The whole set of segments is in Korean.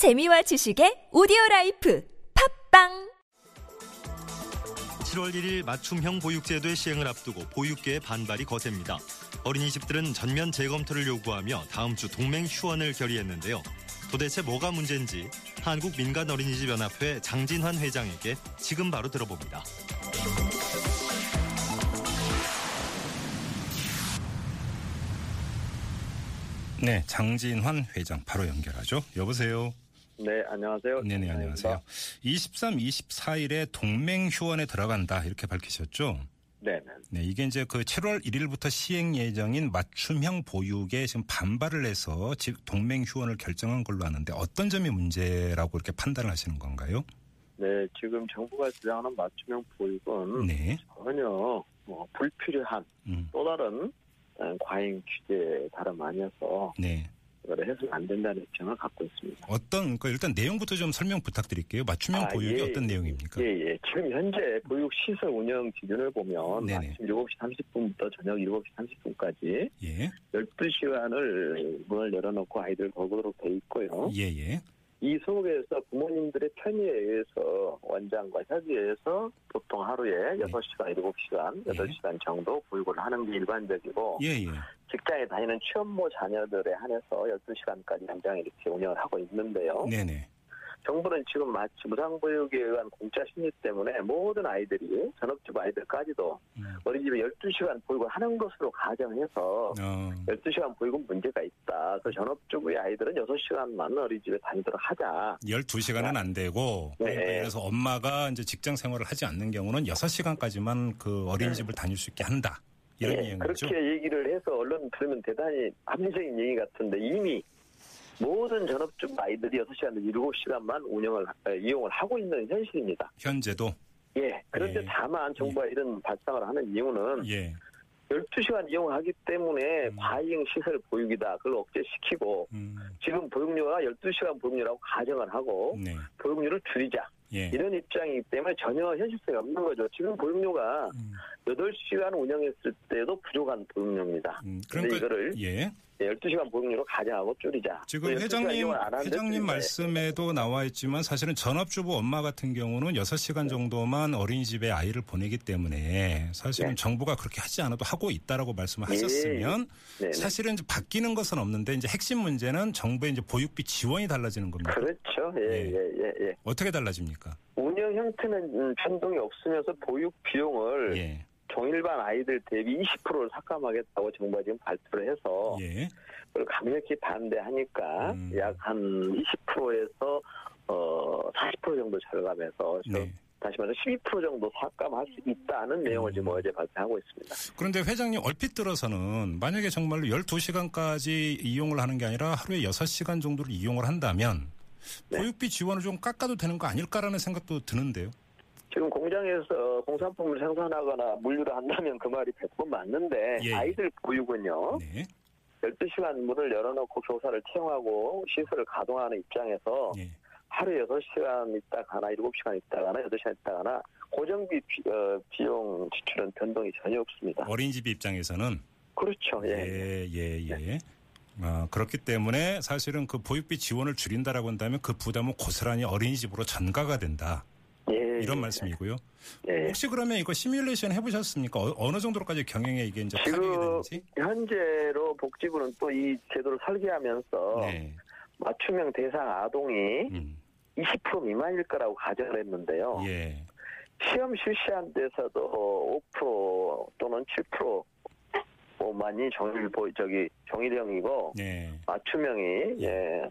재미와 지식의 오디오 라이프 팟빵 7월 1일 맞춤형 보육제도의 시행을 앞두고 보육계의 반발이 거셉니다. 어린이집들은 전면 재검토를 요구하며 다음 주 동맹 휴원을 결의했는데요. 도대체 뭐가 문제인지 한국 민간 어린이집 연합회 장진환 회장에게 지금 바로 들어봅니다. 네, 장진환 회장 바로 연결하죠. 여보세요. 네, 안녕하세요. 네네, 안녕하세요. 23, 24일에 동맹 휴원에 들어간다 이렇게 밝히셨죠. 네, 네. 네, 이게 이제 그 7월 1일부터 시행 예정인 맞춤형 보육에 지금 반발을 해서 즉 동맹 휴원을 결정한 걸로 아는데 어떤 점이 문제라고 이렇게 판단을 하시는 건가요? 네, 지금 정부가 주장하는 맞춤형 보육은 네. 전혀 뭐 불필요한 음, 또 다른 어, 과잉 규제 다름 아니어서 네. 해서는 안 된다는 입장을 갖고 있습니다. 어떤 그러니까 일단 내용부터 좀 설명 부탁드릴게요. 맞춤형 아, 보육이 예, 어떤 예. 내용입니까? 예, 예. 지금 현재 보육 시설 운영 기준을 보면 네네. 아침 7시 30분부터 저녁 7시 30분까지 예. 12시간을 문을 열어놓고 아이들 거기로 돼 있고요. 예, 예. 이 속에서 부모님들의 편의에 의해서 원장과 협의해서 보통 하루에 네. 6시간, 7시간, 8시간 정도 보육을 하는 게 일반적이고 예, 예. 직장에 다니는 취업모 자녀들에 한해서 12시간까지 연장 이렇게 운영을 하고 있는데요. 네, 네. 정부는 지금 마치 무상보육에 의한 공짜 심리 때문에 모든 아이들이 전업주 아이들까지도 음. 어린이집에 12시간 보육을 하는 것으로 가정해서 어. 12시간 보육은 문제가 있다. 그 전업주부의 아이들은 6시간만 어린이집에 다니도록 하자. 12시간은 안 되고 네. 들어서 엄마가 이제 직장 생활을 하지 않는 경우는 6시간까지만 그 어린이집을 다닐 수 있게 한다. 이런 네. 그렇게 얘기를 해서 언론 들으면 대단히 합리적인 얘기 같은데 이미 모든 전업주부 아이들이 6시간, 7시간만 운영을, 에, 이용을 하고 있는 현실입니다. 현재도 예. 그런데 예. 다만 정부가 이런 발상을 하는 이유는 예. 12시간 이용을 하기 때문에 음. 과잉 시설 보육이다. 그걸 억제시키고 음. 지금 보육료가 12시간 보육료라고 가정을 하고 네. 보육료를 줄이자. 예. 이런 입장이기 때문에 전혀 현실성이 없는 거죠. 지금 보육료가 음. 8시간 운영했을 때도 부족한 보육료입니다. 음, 근데 그러니까 이거를 예. 12시간 보육료로 가정하고 줄이자. 지금 또 12시간 회장님 회장님. 말씀에도 나와 있지만 사실은 전업주부 엄마 같은 경우는 6시간 정도만 어린이집에 아이를 보내기 때문에 사실은 네. 정부가 그렇게 하지 않아도 하고 있다라고 말씀을 예. 하셨으면 네네. 사실은 이제 바뀌는 것은 없는데 이제 핵심 문제는 정부의 이제 보육비 지원이 달라지는 겁니다. 그렇죠. 예, 네. 예, 예, 예. 어떻게 달라집니까? 운영 형태는 음, 변동이 없으면서 보육 비용을 예. 종일반 아이들 대비 20%를 삭감하겠다고 정부가 지금 발표를 해서 예. 그걸 강력히 반대하니까 음. 약한 20%에서 어, 40% 정도 절감해서 저- 네. 다시 말해서 12% 정도 삭감할 수 있다는 내용을 지금 음. 어제 발표하고 있습니다. 그런데 회장님 얼핏 들어서는 만약에 정말로 12시간까지 이용을 하는 게 아니라 하루에 6시간 정도를 이용을 한다면 네. 보육비 지원을 좀 깎아도 되는 거 아닐까라는 생각도 드는데요. 지금 공장에서 공산품을 생산하거나 물류를 한다면 그 말이 100번 맞는데 예, 예. 아이들 보육은요. 네. 12시간 문을 열어놓고 교사를 채용하고 시설을 가동하는 입장에서 예. 하루에 6시간 있다 가나 7시간 있다 가나 8시간 있다 가나 고정비 비, 어, 비용 지출은 변동이 전혀 없습니다. 어린이집 입장에서는 그렇죠. 예. 예, 예, 예. 아, 그렇기 때문에 사실은 그 보육비 지원을 줄인다라고 한다면 그 부담은 고스란히 어린이집으로 전가가 된다. 예. 이런 예. 말씀이고요. 예. 혹시 그러면 이거 시뮬레이션 해보셨습니까? 어, 느 정도로까지 경영에 이게 이제 지금 되는지? 현재로 복지부는 또 이 제도를 설계하면서 네. 맞춤형 대상 아동이 음. 20% 미만일 거라고 가정을 했는데요. 예. 시험 실시한 데서도 5% 또는 7% 만이 정일 보 저기 정일형이고 네. 맞춤형이 예.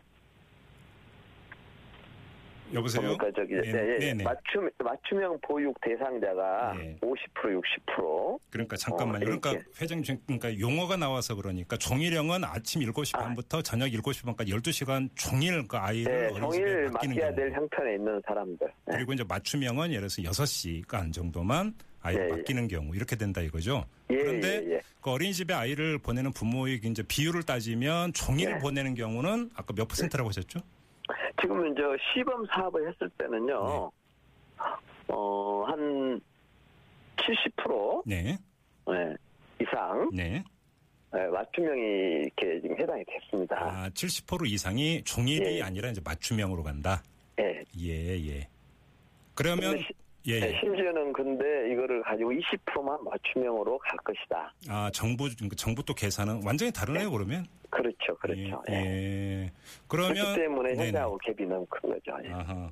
여보세요? 그러니까 저기 네, 예, 예. 네, 네. 맞춤 맞춤형 보육 대상자가 예. 50% 60% 그러니까 잠깐만요. 어, 그러니까. 회장님 그러니까 용어가 나와서 그러니까 종일형은 아침 7시 아. 반부터 저녁 7시 반까지 12시간 종일 그 아이를 네, 맡기는 맡겨야. 될 형편에 있는 사람들. 네. 그리고 이제 맞춤형은 예를 들어서 6시간 정도만 아이를 예, 예. 맡기는 경우 이렇게 된다 이거죠. 예, 그런데 예, 예. 그 어린이집에 아이를 보내는 부모의 이제 비율을 따지면 종일 네. 보내는 경우는 아까 몇 퍼센트라고 하셨죠? 지금 이제 시범 사업을 했을 때는요. 어, 한 70% 네. 네, 이상 네. 예, 맞춤형이 이렇게 지금 해당이 됐습니다. 아, 70% 이상이 종일이 예. 아니라 이제 맞춤형으로 간다. 예. 예, 예. 그러면 시- 예, 네, 예. 심지어는 근데 이거를 가지고 20%만 맞춤형으로 갈 것이다. 아, 정부 정부 또 계산은 완전히 다르네요, 그러면. 그렇죠, 그렇죠. 예. 예. 예. 그러면 그렇기 때문에 네네. 현장하고 갭이 너무 큰 거죠. 예. 아하.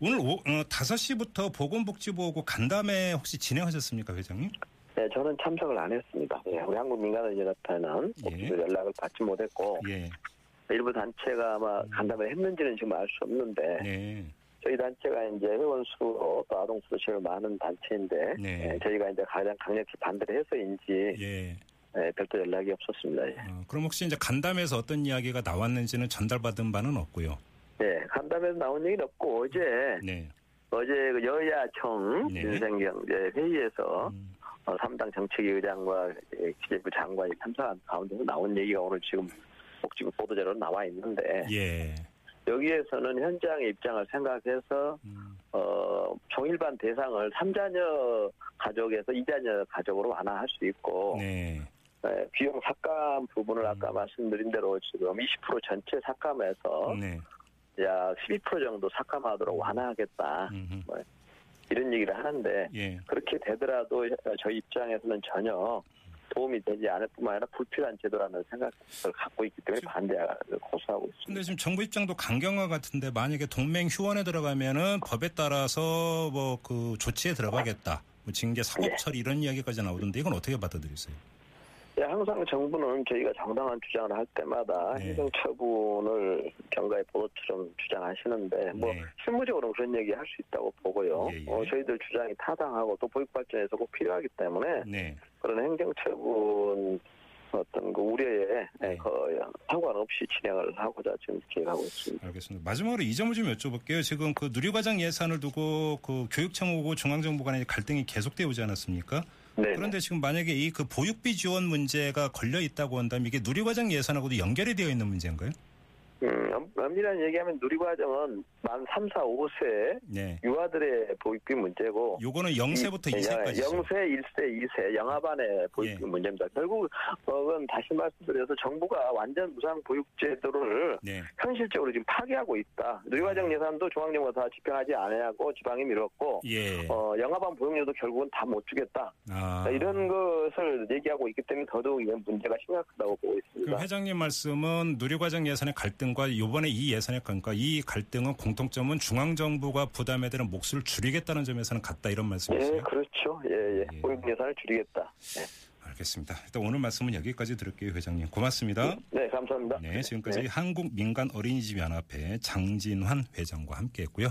오늘 오, 어, 5시부터 보건복지부하고 간담회 혹시 진행하셨습니까, 회장님? 네, 저는 참석을 안 했습니다. 예, 우리 한국민간의연합회는 예. 연락을 받지 못했고 예. 일부 단체가 아마 간담회 했는지는 지금 알 수 없는데 네. 저희 단체가 이제 회원 수로 또 아동 수도 제일 많은 단체인데 네. 예, 저희가 이제 가장 강력히 반대를 해서인지 예. 예, 별도 연락이 없었습니다. 예. 어, 그럼 혹시 이제 간담회에서 어떤 이야기가 나왔는지는 전달받은 바는 없고요. 예, 간담회에서 나온 얘기는 없고 어제 네. 어제 그 여야청 네. 민생경제 회의에서 음, 어, 3당 정책위 의장과 예, 기재부 장관이 참석한 가운데서 나온 얘기가 오늘 지금 복지부 보도자료로 나와 있는데 예. 여기에서는 현장의 입장을 생각해서 음, 어, 종일반 대상을 3자녀 가족에서 2자녀 가족으로 완화할 수 있고 네. 예, 비용 삭감 부분을 아까 말씀드린 대로 지금 20% 전체 삭감해서 네. 약12% 정도 삭감하도록 완화하겠다 음흠. 이런 얘기를 하는데 예. 그렇게 되더라도 저희 입장에서는 전혀 도움이 되지 않을 뿐만 아니라 불필요한 제도라는 생각을 갖고 있기 때문에 반대를 호소하고 있습니다. 근데 지금 정부 입장도 강경화 같은데 만약에 동맹 휴원에 들어가면은 법에 따라서 뭐 그 조치에 들어가겠다. 뭐 징계 사법 처리 이런 이야기까지 나오던데 이건 어떻게 받아들이세요? 예, 항상 정부는 저희가 정당한 주장을 할 때마다 네. 행정처분을 경과의 보도처럼 주장하시는데 뭐 네. 실무적으로는 그런 얘기 할 수 있다고 보고요. 예, 예. 어, 저희들 주장이 타당하고 또 보육 발전에서 꼭 필요하기 때문에 네. 그런 행정처분 어떤 그 우려에 네. 그 상관없이 진행을 하고자 지금 계획하고 있습니다. 알겠습니다. 마지막으로 이 점을 좀 여쭤볼게요. 지금 그 누리과정 예산을 두고 그 교육청하고 중앙정부 간의 갈등이 계속되어 오지 않았습니까? 네. 그런데 지금 만약에 이 그 보육비 지원 문제가 걸려 있다고 한다면 이게 누리과정 예산하고도 연결이 되어 있는 문제인가요? 음, 엄- 엄밀한 얘기하면 누리과정은 만 3, 4, 5세 네. 유아들의 보육비 문제고 요거는 0세부터 2세까지. 0세, 1세, 2세 영아반의 보육비 예. 문제입니다. 결국 그건 다시 말씀드려서 정부가 완전 무상 보육 제도를 네. 현실적으로 지금 파괴하고 있다. 누리과정 예산도 중앙정부가 다 집행하지 않으냐고 지방이 미뤘고 예. 어, 영아반 보육료도 결국은 다 못 주겠다. 아. 이런 것을 얘기하고 있기 때문에 더더욱 이건 문제가 심각하다고 보고 있습니다. 그 회장님 말씀은 누리과정 예산의 갈등 과 이번에 이 예산의 갈등과 이 갈등은 공통점은 중앙 정부가 부담에 대한 몫을 줄이겠다는 점에서는 같다 이런 예, 말씀이세요? 그렇죠. 예, 예. 예. 예산을 줄이겠다. 알겠습니다. 일단 오늘 말씀은 여기까지 들을게요, 회장님. 고맙습니다. 네, 감사합니다. 네, 지금까지 네. 한국민간어린이집 연합회 장진환 회장과 함께했고요.